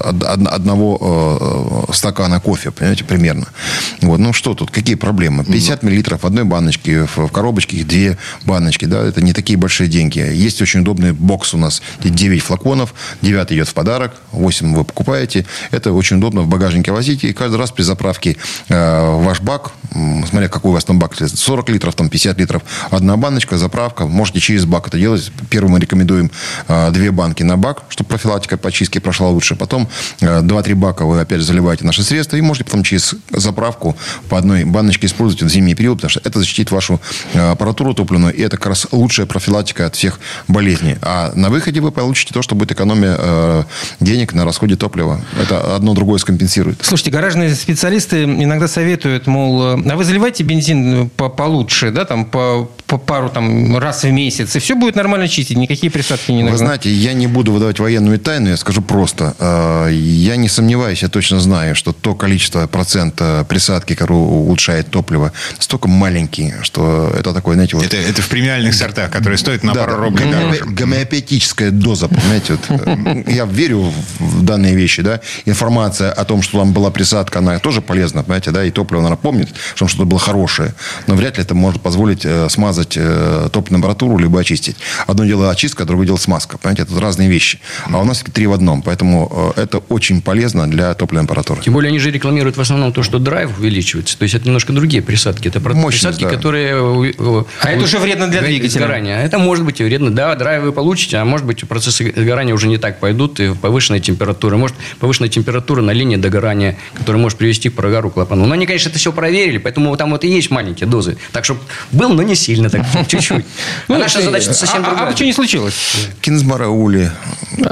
одного стакана кофе, понимаете, примерно. Вот. Ну, что тут, какие проблемы? 50 миллилитров одной баночки, в коробочке их две баночки, да, это не такие большие деньги. Есть очень удобный бокс у нас, 9 флаконов, 9 идет в подарок, 8 вы покупаете. Это очень удобно в багажнике возите, и каждый раз при заправке э, ваш бак, смотря какой у вас там бак, 40 литров, там 50 литров, одна баночка, заправка, можете через бак это делать. Первым мы рекомендуем э, две банки на бак, чтобы профилактика по чистке прошла лучше. Потом э, 2-3 бака вы опять заливаете наши средства, и можете потом через заправку по одной баночке использовать в зимний период, потому что это защитит вашу э, аппаратуру топливную, и это как раз лучшая профилактика от всех болезней. А на выходе вы получите то, что будет экономия э, денег на расходе топлива. Это одно другое скомпенсирует. Слушайте, гаражные специалисты иногда советуют, мол, а вы заливайте бензин по получше, да, там по, по пару там раз в месяц, и все будет нормально чистить, никакие присадки не нужны. Вы знаете, я не буду выдавать военную тайну, я скажу просто. Э, я не сомневаюсь, я точно знаю, что то количество процента присадки, которое улучшает топливо, настолько маленький, что это такое, знаете, вот... Это, это в премиальных сортах, которые стоят на да, пару рублей дороже. Гомеопатическая доза, понимаете, вот, я верю в данные вещи, да, информация о том, что там была присадка, она тоже полезна, понимаете, да, и топливо, наверное, помнит, что что-то было хорошее, но вряд ли это может позволить э, смазать э, топливную температуру, либо очистить. Одно дело очистка, другое дело смазка, понимаете, это разные вещи. А у нас три в одном, поэтому э, это очень полезно для топливной температуры. Тем более они же рекламируют в основном то, что драйв увеличивается, то есть это немножко другие присадки, это Мощность, присадки, да. которые... А это уже вредно для двигателя. Сгорания. Это может быть и вредно, да, драйв вы получите, а может быть процессы сгорания уже не так пойдут, и повышенная температура, может повышенная температура на линии догорания, которая может привести к прогару клапана. Но они, конечно, это все проверили, поэтому там вот и есть маленькие дозы. Так что был, но не сильно, так чуть-чуть. А ну, наша задача совсем а, а другая. А что не случилось? Кинзмараули.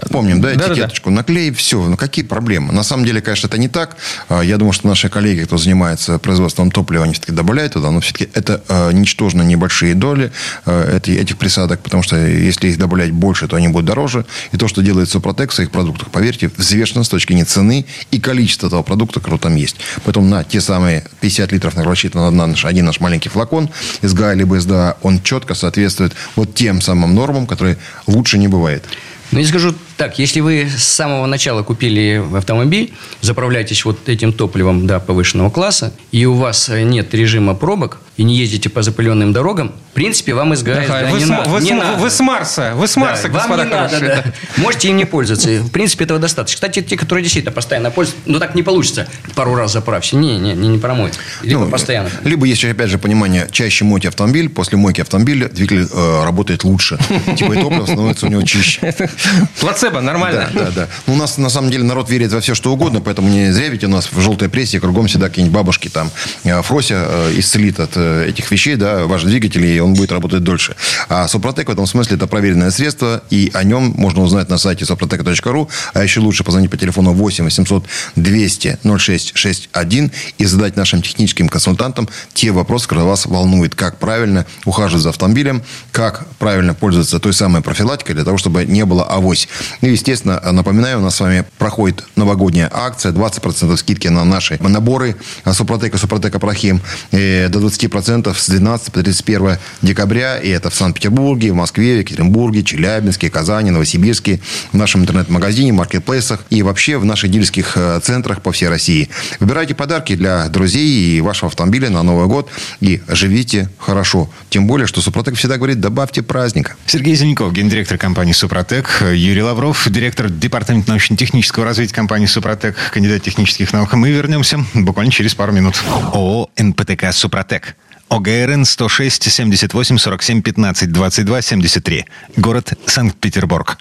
Помним, да, этикеточку. Наклей, все. Ну, какие проблемы? На самом деле, конечно, это не так. А, я думаю, что наши коллеги, кто занимается производством топлива, они все-таки добавляют туда, но все-таки это ничтожно небольшие доли этих присадок, потому что если их добавлять больше, то они будут дороже. И то, что делает Супротек в своих продуктах, поверьте, взвешено с точки зрения цены и количества того продукта, который там есть. Поэтому на те самые 50 литров рассчитан на наш, один наш маленький флакон из ГА либо СДА, он четко соответствует вот тем самым нормам, которые лучше не бывает. Ну, я скажу так, если вы с самого начала купили автомобиль, заправляетесь вот этим топливом до повышенного класса, и у вас нет режима пробок, и не ездите по запыленным дорогам, в принципе, вам из ГАЭС да, вы, не, с, надо, вы, не с, надо. Вы с Марса, вы с Марса, да, господа вам не надо, да. Можете им не пользоваться. В принципе, этого достаточно. Кстати, те, которые действительно постоянно пользуются, ну так не получится пару раз заправься. Не, не, не, не промоет. Либо ну, постоянно. Либо есть, опять же, понимание, чаще мойте автомобиль, после мойки автомобиля двигатель э, работает лучше. Типа и топливо становится у него чище. Плацебо, нормально. Да, да, да. Ну, у нас, на самом деле, народ верит во все, что угодно, поэтому не зря ведь у нас в желтой прессе кругом всегда какие-нибудь бабушки там. Э, Фрося э, исцелит от этих вещей, да, ваш двигатель, и он будет работать дольше. А Супротек в этом смысле это проверенное средство, и о нем можно узнать на сайте супротек.ру, а еще лучше позвонить по телефону 8 800 200 0661 и задать нашим техническим консультантам те вопросы, которые вас волнуют, как правильно ухаживать за автомобилем, как правильно пользоваться той самой профилактикой для того, чтобы не было авось. И, естественно, напоминаю, у нас с вами проходит новогодняя акция, 20% скидки на наши наборы Супротека, Супротека Прохим, до 20% с 12 по 31 декабря, и это в Санкт-Петербурге, в Москве, в Екатеринбурге, Челябинске, Казани, Новосибирске, в нашем интернет-магазине, маркетплейсах и вообще в наших дилерских э, центрах по всей России. Выбирайте подарки для друзей и вашего автомобиля на Новый год и живите хорошо. Тем более, что Супротек всегда говорит, добавьте праздника. Сергей Зеленков, гендиректор компании Супротек, Юрий Лавров, Лавров, директор департамента научно-технического развития компании «Супротек», кандидат технических наук. Мы вернемся буквально через пару минут. ООО «НПТК Супротек». ОГРН 106 78 47 15 22 73. Город Санкт-Петербург.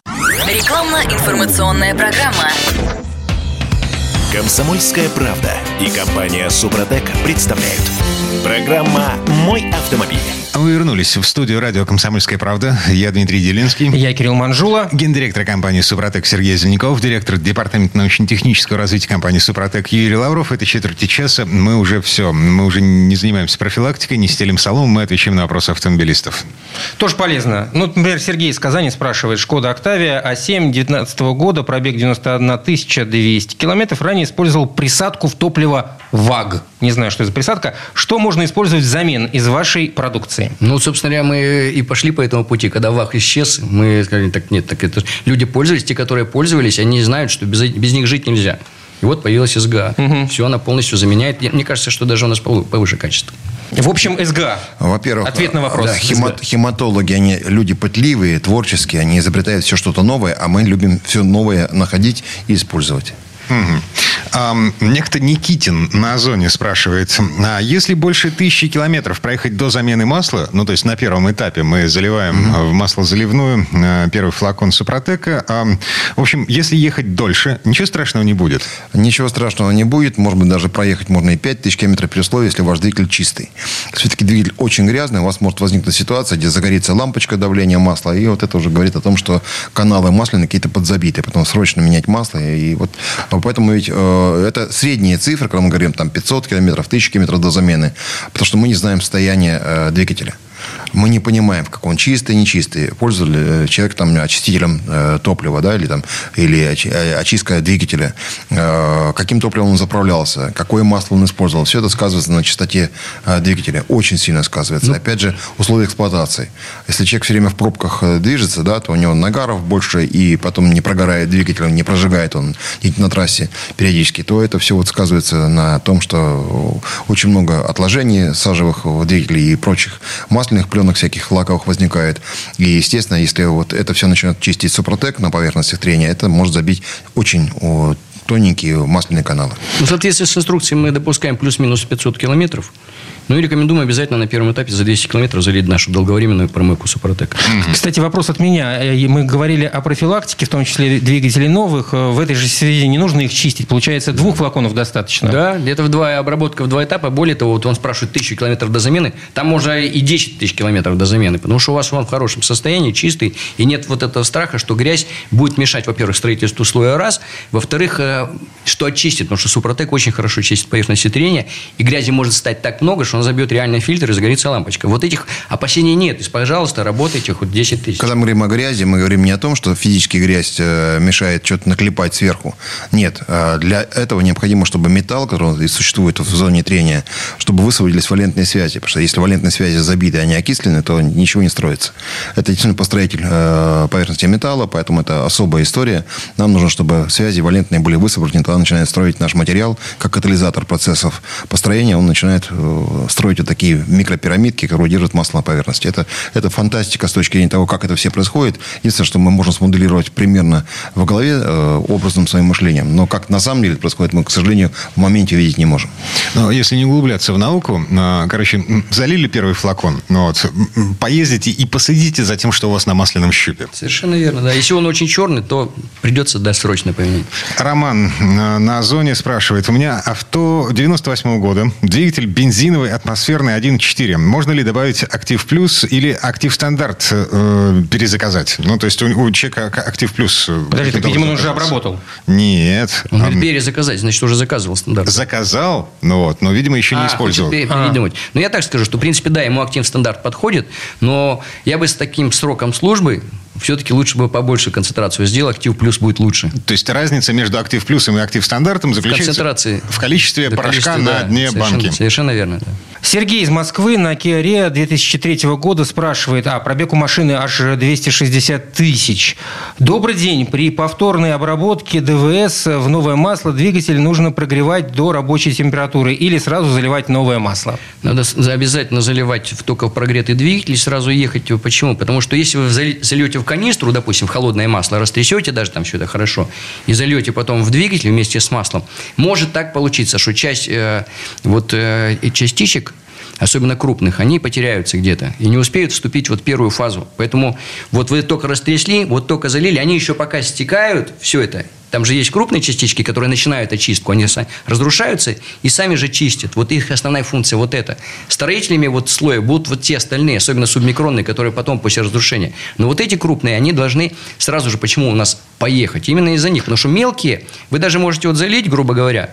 Рекламно-информационная программа. Комсомольская правда и компания Супротек представляют. Программа «Мой автомобиль». Мы вернулись в студию радио «Комсомольская правда». Я Дмитрий Делинский. Я Кирилл Манжула. Гендиректор компании «Супротек» Сергей Зеленяков, директор департамента научно-технического развития компании «Супротек» Юрий Лавров. Это четверти часа. Мы уже все. Мы уже не занимаемся профилактикой, не стелим солому, мы отвечаем на вопросы автомобилистов. Тоже полезно. Ну, например, Сергей из Казани спрашивает. Шкода Октавия А7 19 года, пробег 91 200 километров. Ранее использовал присадку в топливо ВАГ. Не знаю, что это за присадка. Что можно использовать взамен из вашей продукции? Ну, собственно говоря, мы и пошли по этому пути. Когда ВАГ исчез, мы сказали, так нет, так это люди пользовались, те, которые пользовались, они знают, что без, без них жить нельзя. И вот появилась СГА. Угу. Все, она полностью заменяет. Мне кажется, что даже у нас повыше качество. В общем, СГА. Во-первых, Ответ на вопрос. Да, хемат, хематологи, они люди пытливые, творческие, они изобретают все что-то новое, а мы любим все новое находить и использовать. Угу. А, некто Никитин на Озоне спрашивает, а если больше тысячи километров проехать до замены масла, ну, то есть на первом этапе мы заливаем угу. в масло заливную первый флакон Супротека, а, в общем, если ехать дольше, ничего страшного не будет? Ничего страшного не будет, может быть, даже проехать можно и 5 тысяч километров при условии, если ваш двигатель чистый. Все-таки двигатель очень грязный, у вас может возникнуть ситуация, где загорится лампочка давления масла, и вот это уже говорит о том, что каналы масляные какие-то подзабиты, потом срочно менять масло, и вот поэтому ведь э, это средние цифры, когда мы говорим там 500 километров, 1000 километров до замены, потому что мы не знаем состояние э, двигателя. Мы не понимаем, как он чистый, нечистый. Пользовал ли э, человек там очистителем э, топлива, да, или там, или э, очистка двигателя, э, каким топливом он заправлялся, какое масло он использовал. Все это сказывается на чистоте э, двигателя. Очень сильно сказывается. Ну, Опять же, условия эксплуатации. Если человек все время в пробках э, движется, да, то у него нагаров больше, и потом не прогорает двигатель, не прожигает он на трассе периодически, то это все вот сказывается на том, что очень много отложений сажевых в двигателе и прочих масляных пленок всяких лаковых возникает. И, естественно, если вот это все начнет чистить Супротек на поверхности трения, это может забить очень тоненькие масляные каналы. Ну, в соответствии с инструкцией мы допускаем плюс-минус 500 километров. Ну и рекомендуем обязательно на первом этапе за 200 километров залить нашу долговременную промывку Супротек. Кстати, вопрос от меня. Э, мы говорили о профилактике, в том числе двигателей новых. Э, в этой же связи не нужно их чистить. Получается, двух флаконов достаточно. Да, где-то в два, обработка в два этапа. Более того, вот он спрашивает тысячу километров до замены. Там можно и 10 тысяч километров до замены. Потому что у вас он в хорошем состоянии, чистый. И нет вот этого страха, что грязь будет мешать, во-первых, строительству слоя раз. Во-вторых, э, что очистит. Потому что Супротек очень хорошо чистит поверхности трения. И грязи может стать так много, что он забьет реальный фильтр и загорится лампочка. Вот этих опасений нет. И, пожалуйста, работайте хоть 10 тысяч. Когда мы говорим о грязи, мы говорим не о том, что физически грязь э, мешает что-то наклепать сверху. Нет. А для этого необходимо, чтобы металл, который существует в зоне трения, чтобы высвободились валентные связи. Потому что если валентные связи забиты, они окислены, то ничего не строится. Это действительно построитель э, поверхности металла, поэтому это особая история. Нам нужно, чтобы связи валентные были высвобождены, тогда начинает строить наш материал, как катализатор процессов построения, он начинает строить вот такие микропирамидки, которые держат масло на поверхности. Это, это фантастика с точки зрения того, как это все происходит. Единственное, что мы можем смоделировать примерно в голове э, образным своим мышлением. Но как на самом деле это происходит, мы, к сожалению, в моменте видеть не можем. Но если не углубляться в науку, э, короче, залили первый флакон, ну вот, поездите и посадите за тем, что у вас на масляном щупе. Совершенно верно, да. Если он очень черный, то придется досрочно поменять. Роман э, на Озоне спрашивает. У меня авто 98 -го года, двигатель бензиновый, атмосферный атмосферный 1.4. Можно ли добавить актив плюс или актив стандарт э, перезаказать? Ну, то есть у, у человека актив плюс... Э, Подожди, так, видимо, он уже обработал. Нет. Он говорит, перезаказать, значит, уже заказывал стандарт. Заказал, ну вот, но, видимо, еще не а, использовал. А. Но ну, я так скажу, что, в принципе, да, ему актив стандарт подходит, но я бы с таким сроком службы все-таки лучше бы побольше концентрацию сделал, актив плюс будет лучше. То есть разница между актив плюсом и актив стандартом заключается в, концентрации, в количестве порошка количестве, на да, дне совершенно, банки. Совершенно верно. Да. Сергей из Москвы на Kia Rio 2003 года спрашивает, а пробег у машины аж 260 тысяч. Добрый день. При повторной обработке ДВС в новое масло двигатель нужно прогревать до рабочей температуры или сразу заливать новое масло? Надо обязательно заливать только в прогретый двигатель и сразу ехать. Почему? Потому что если вы зальете в канистру, допустим, в холодное масло, растрясете даже там все это хорошо, и зальете потом в двигатель вместе с маслом, может так получиться, что часть э, вот, э, частичек особенно крупных, они потеряются где-то и не успеют вступить вот в первую фазу. Поэтому вот вы только растрясли, вот только залили, они еще пока стекают, все это, там же есть крупные частички, которые начинают очистку, они разрушаются и сами же чистят. Вот их основная функция вот это. Строителями вот слоя будут вот те остальные, особенно субмикронные, которые потом после разрушения. Но вот эти крупные, они должны сразу же, почему у нас поехать? Именно из-за них. Потому что мелкие, вы даже можете вот залить, грубо говоря,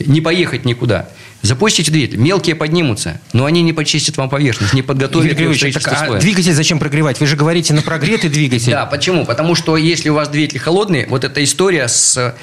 не поехать никуда. Запустите двигатель, мелкие поднимутся, но они не почистят вам поверхность, не подготовят к Григорьевич, так, а слоя. двигатель зачем прогревать? Вы же говорите на прогретый двигатель. Да, почему? Потому что если у вас двигатель холодный, вот эта история с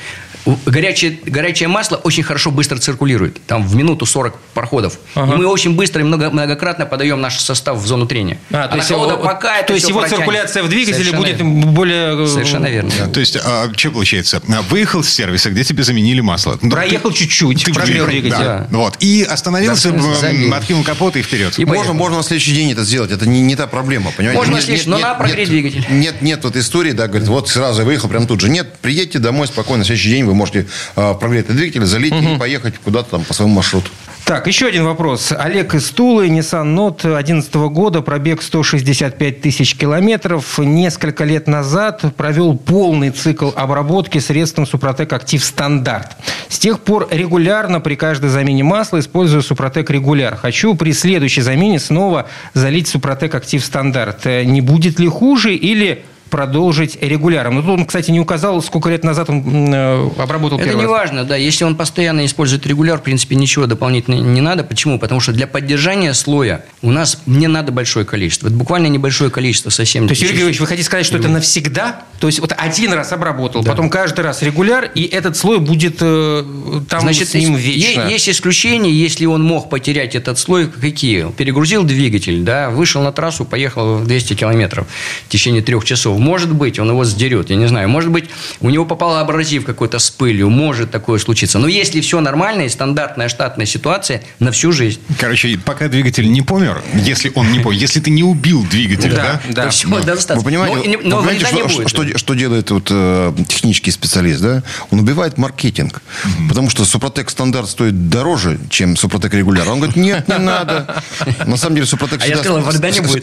горячее, горячее масло очень хорошо быстро циркулирует. Там в минуту 40 проходов. Ага. И мы очень быстро и много, многократно подаем наш состав в зону трения. А, то на есть, его- пока это то есть его протянет. циркуляция в двигателе Совершенно будет верно. более... э, Совершенно верно. То есть, а, что получается? А, Выехал с сервиса, где тебе заменили масло. Ну, Проехал ты- чуть-чуть, ты прогрел въехал, двигатель. да. Вот. И остановился, Да, откинул капот и вперед. И Можно, можно на следующий день это сделать. Это не, не та проблема, понимаете? Можно Нет- следующий, нет- но надо прогреть нет- двигатель. Нет, нет вот истории, да, говорит, вот сразу я выехал прям тут же. Нет, приедьте домой спокойно, на следующий день вы можете прогреть этот двигатель, залить и поехать куда-то там по своему маршруту. Так, еще один вопрос. Олег из Тулы, Nissan Note 2011 года, пробег 165 тысяч километров. Несколько лет назад провел полный цикл обработки средством Супротек Актив Стандарт. С тех пор регулярно при каждой замене масла использую Супротек Регуляр. Хочу при следующей замене снова залить Супротек Актив Стандарт. Э, Не будет ли хуже или продолжить регуляром? Ну, тут он, кстати, не указал, сколько лет назад он э, обработал Это не раз. важно, да. Если он постоянно использует регуляр, в принципе, ничего дополнительно не надо. Почему? Потому что для поддержания слоя у нас не надо большое количество. Это буквально небольшое количество совсем. То есть, Юрий. Григорьевич, вы хотите сказать, что это навсегда? То есть, вот один раз обработал, потом каждый раз регуляр, и этот слой будет э, там Значит, с ним есть, вечно? е- есть исключения, если он мог потерять этот слой, какие? Перегрузил двигатель, да, вышел на трассу, поехал 200 километров в течение трех часов. Может быть, он его сдерет, я не знаю. Может быть, у него попал абразив какой-то с пылью, может такое случиться. Но если все нормально и стандартная штатная ситуация, на всю жизнь. Короче, пока двигатель не помер, если он не помер, если ты не убил двигатель, да? Да, да. достаточно. Вы понимаете, Но, вы что, будет. что, что делает вот, э, технический специалист, да? Он убивает маркетинг. Потому что Супротек стандарт стоит дороже, чем Супротек регуляр. Он говорит, нет, не надо. На самом деле Супротек А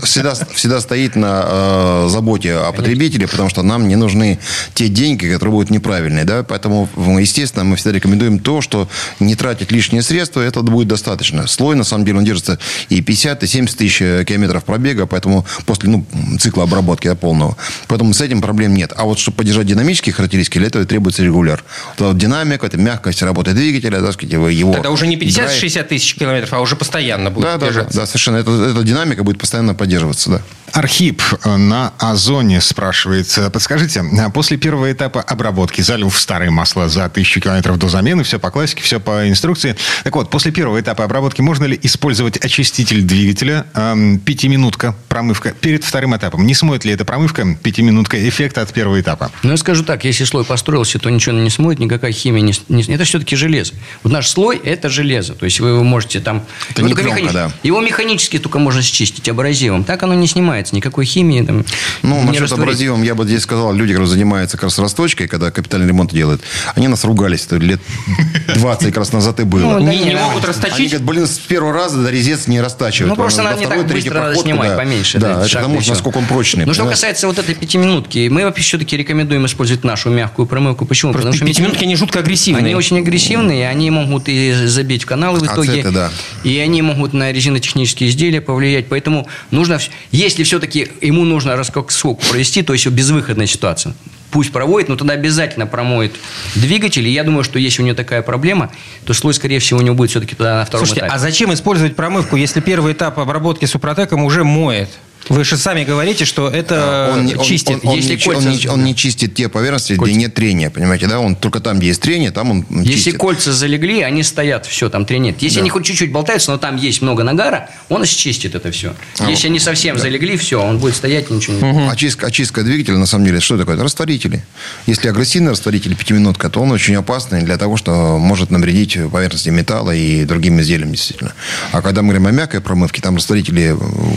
всегда, всегда стоит на э, заботе о потребителе, потому что нам не нужны те деньги, которые будут неправильные. Да? Поэтому, ну, естественно, мы всегда рекомендуем то, что не тратить лишние средства, это будет достаточно. Слой, на самом деле, он держится и 50, и 70 тысяч э, километров пробега, поэтому после ну, цикла обработки да, полного. Поэтому с этим проблем нет. А вот чтобы поддержать динамические характеристики, для этого требуется регуляр. Вот, вот динамика, это мягкость работы двигателя, да, сказать, его, Тогда уже не драйв. 50-60 тысяч километров, а уже постоянно будет Да, да, да, держаться. да, совершенно. Это, эта динамика будет постоянно поддерживаться, да. Архип э, на Озоне спрашивает. Подскажите, э, после первого этапа обработки, залив старое масло за тысячу километров до замены, все по классике, все по инструкции. Так вот, после первого этапа обработки можно ли использовать очиститель двигателя, эм, пятиминутка, промывка, перед вторым этапом? Не смоет ли эта промывка, пятиминутка, эффект от первого этапа? Ну, я скажу так, если слой построился, то ничего не смоет, никакая химия не... не- это все-таки железо. Вот наш слой – это железо. То есть, вы его можете там... Это его не пленка, механи- да. Его механически только можно счистить абразивом. Так оно не снимается, никакой химии там Ну, не насчет абразивом, я бы здесь сказал, люди, которые занимаются как раз расточкой, когда капитальный ремонт делают, они нас ругались. Это лет 20 как раз назад и было. Ну, да Не, могут а- Они расточить? говорят, блин, с первого раза да, резец не растачивают. Ну, просто До надо не так быстро надо снимать, да. поменьше. Да, это потому, всё. насколько он прочный. Ну, что касается вот этой пятиминутки, мы вообще все-таки рекомендуем использовать нашу мягкую промывку. Почему? Потому что пятиминутки, они жутко агрессивные. Они очень агрессивные, они могут и забить в каналы в итоге. Ацеты, да. И они могут на резинотехнические изделия повлиять. Поэтому нужно, если все-таки ему нужно раскок провести, то есть безвыходная ситуация, пусть проводит, но тогда обязательно промоет двигатель. И я думаю, что если у него такая проблема, то слой, скорее всего, у него будет все-таки тогда на втором Слушайте, этапе. а зачем использовать промывку, если первый этап обработки супротеком уже моет? Вы же сами говорите, что это Он, не- он- чистит. он- он Если он кольца- не- он не чистит те поверхности, Кольца. где нет трения, понимаете, да? Он только там, где есть трение, там он Если чистит. кольца залегли, они стоят, все, там трения нет. Если они хоть чуть-чуть болтаются, но там есть много нагара, он счистит это все. А Если они совсем залегли, все, он будет стоять, и ничего не Очистка, очистка двигателя, на самом деле, что такое? Это растворители. Если агрессивный растворитель, пятиминутка, то он очень опасный для того, что может навредить поверхности металла и другим изделиям, действительно. А когда мы говорим о мягкой промывке, там растворители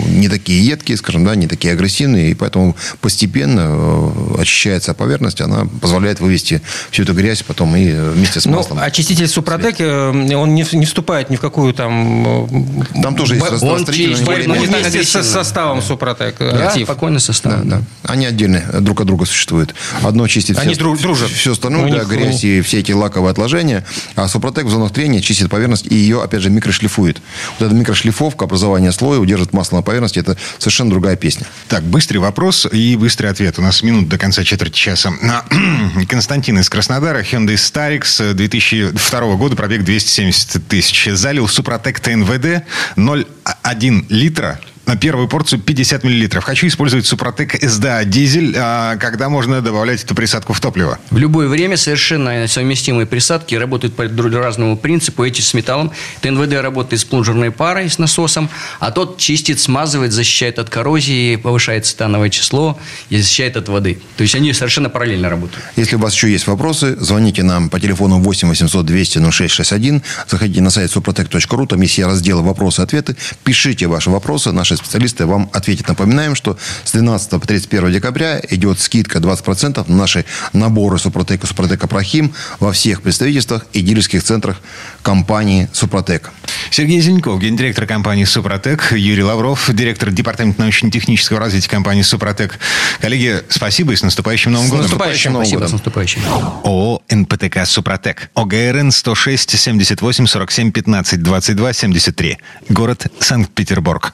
не такие едкие, скажем, да, не такие агрессивные, и поэтому постепенно э, очищается поверхность, она позволяет вывести всю эту грязь потом и э, вместе с Ну, маслом. очиститель Супротек, э, он не, не вступает ни в какую там... Там тоже есть растворители, он не вместе так с агрессивно. составом Супротек Да, актив. спокойно состав. Да, да. Они отдельно э, друг от друга существуют. Одно чистит Они все, дру- дружат. все остальное, да, грязь и все эти лаковые отложения. А Супротек в зонах трения чистит поверхность и ее, опять же, микрошлифует. Вот эта микрошлифовка, образование слоя, удержит масло на поверхности, это совершенно другая песня. Так, быстрый вопрос и быстрый ответ. У нас минут до конца четверти часа. Константин из Краснодара, Hyundai Starix 2002 года, пробег 270 тысяч. Залил Супротек ТНВД 0,1 литра на первую порцию 50 миллилитров. Хочу использовать Супротек СДА дизель, а когда можно добавлять эту присадку в топливо? В любое время совершенно совместимые присадки работают по разному принципу. Эти с металлом. ТНВД работает с плунжерной парой, с насосом, а тот чистит, смазывает, защищает от коррозии, повышает цитановое число и защищает от воды. То есть они совершенно параллельно работают. Если у вас еще есть вопросы, звоните нам по телефону 8 800 200 0661. Заходите на сайт suprotec.ru, там есть раздел «Вопросы-ответы». Пишите ваши вопросы, наши специалисты вам ответят. Напоминаем, что с 12 по 31 декабря идет скидка 20% на наши наборы Супротек и Супротек Апрахим во всех представительствах и дилерских центрах компании Супротек. Сергей Зеленков, гендиректор компании «Супротек», Юрий Лавров, директор департамента научно-технического развития компании «Супротек». Коллеги, спасибо и с наступающим Новым С годом. наступающим. Новым Спасибо, годом. с наступающим. ООО «НПТК Супротек». ОГРН 106 78 47 15 22 73. Город Санкт-Петербург.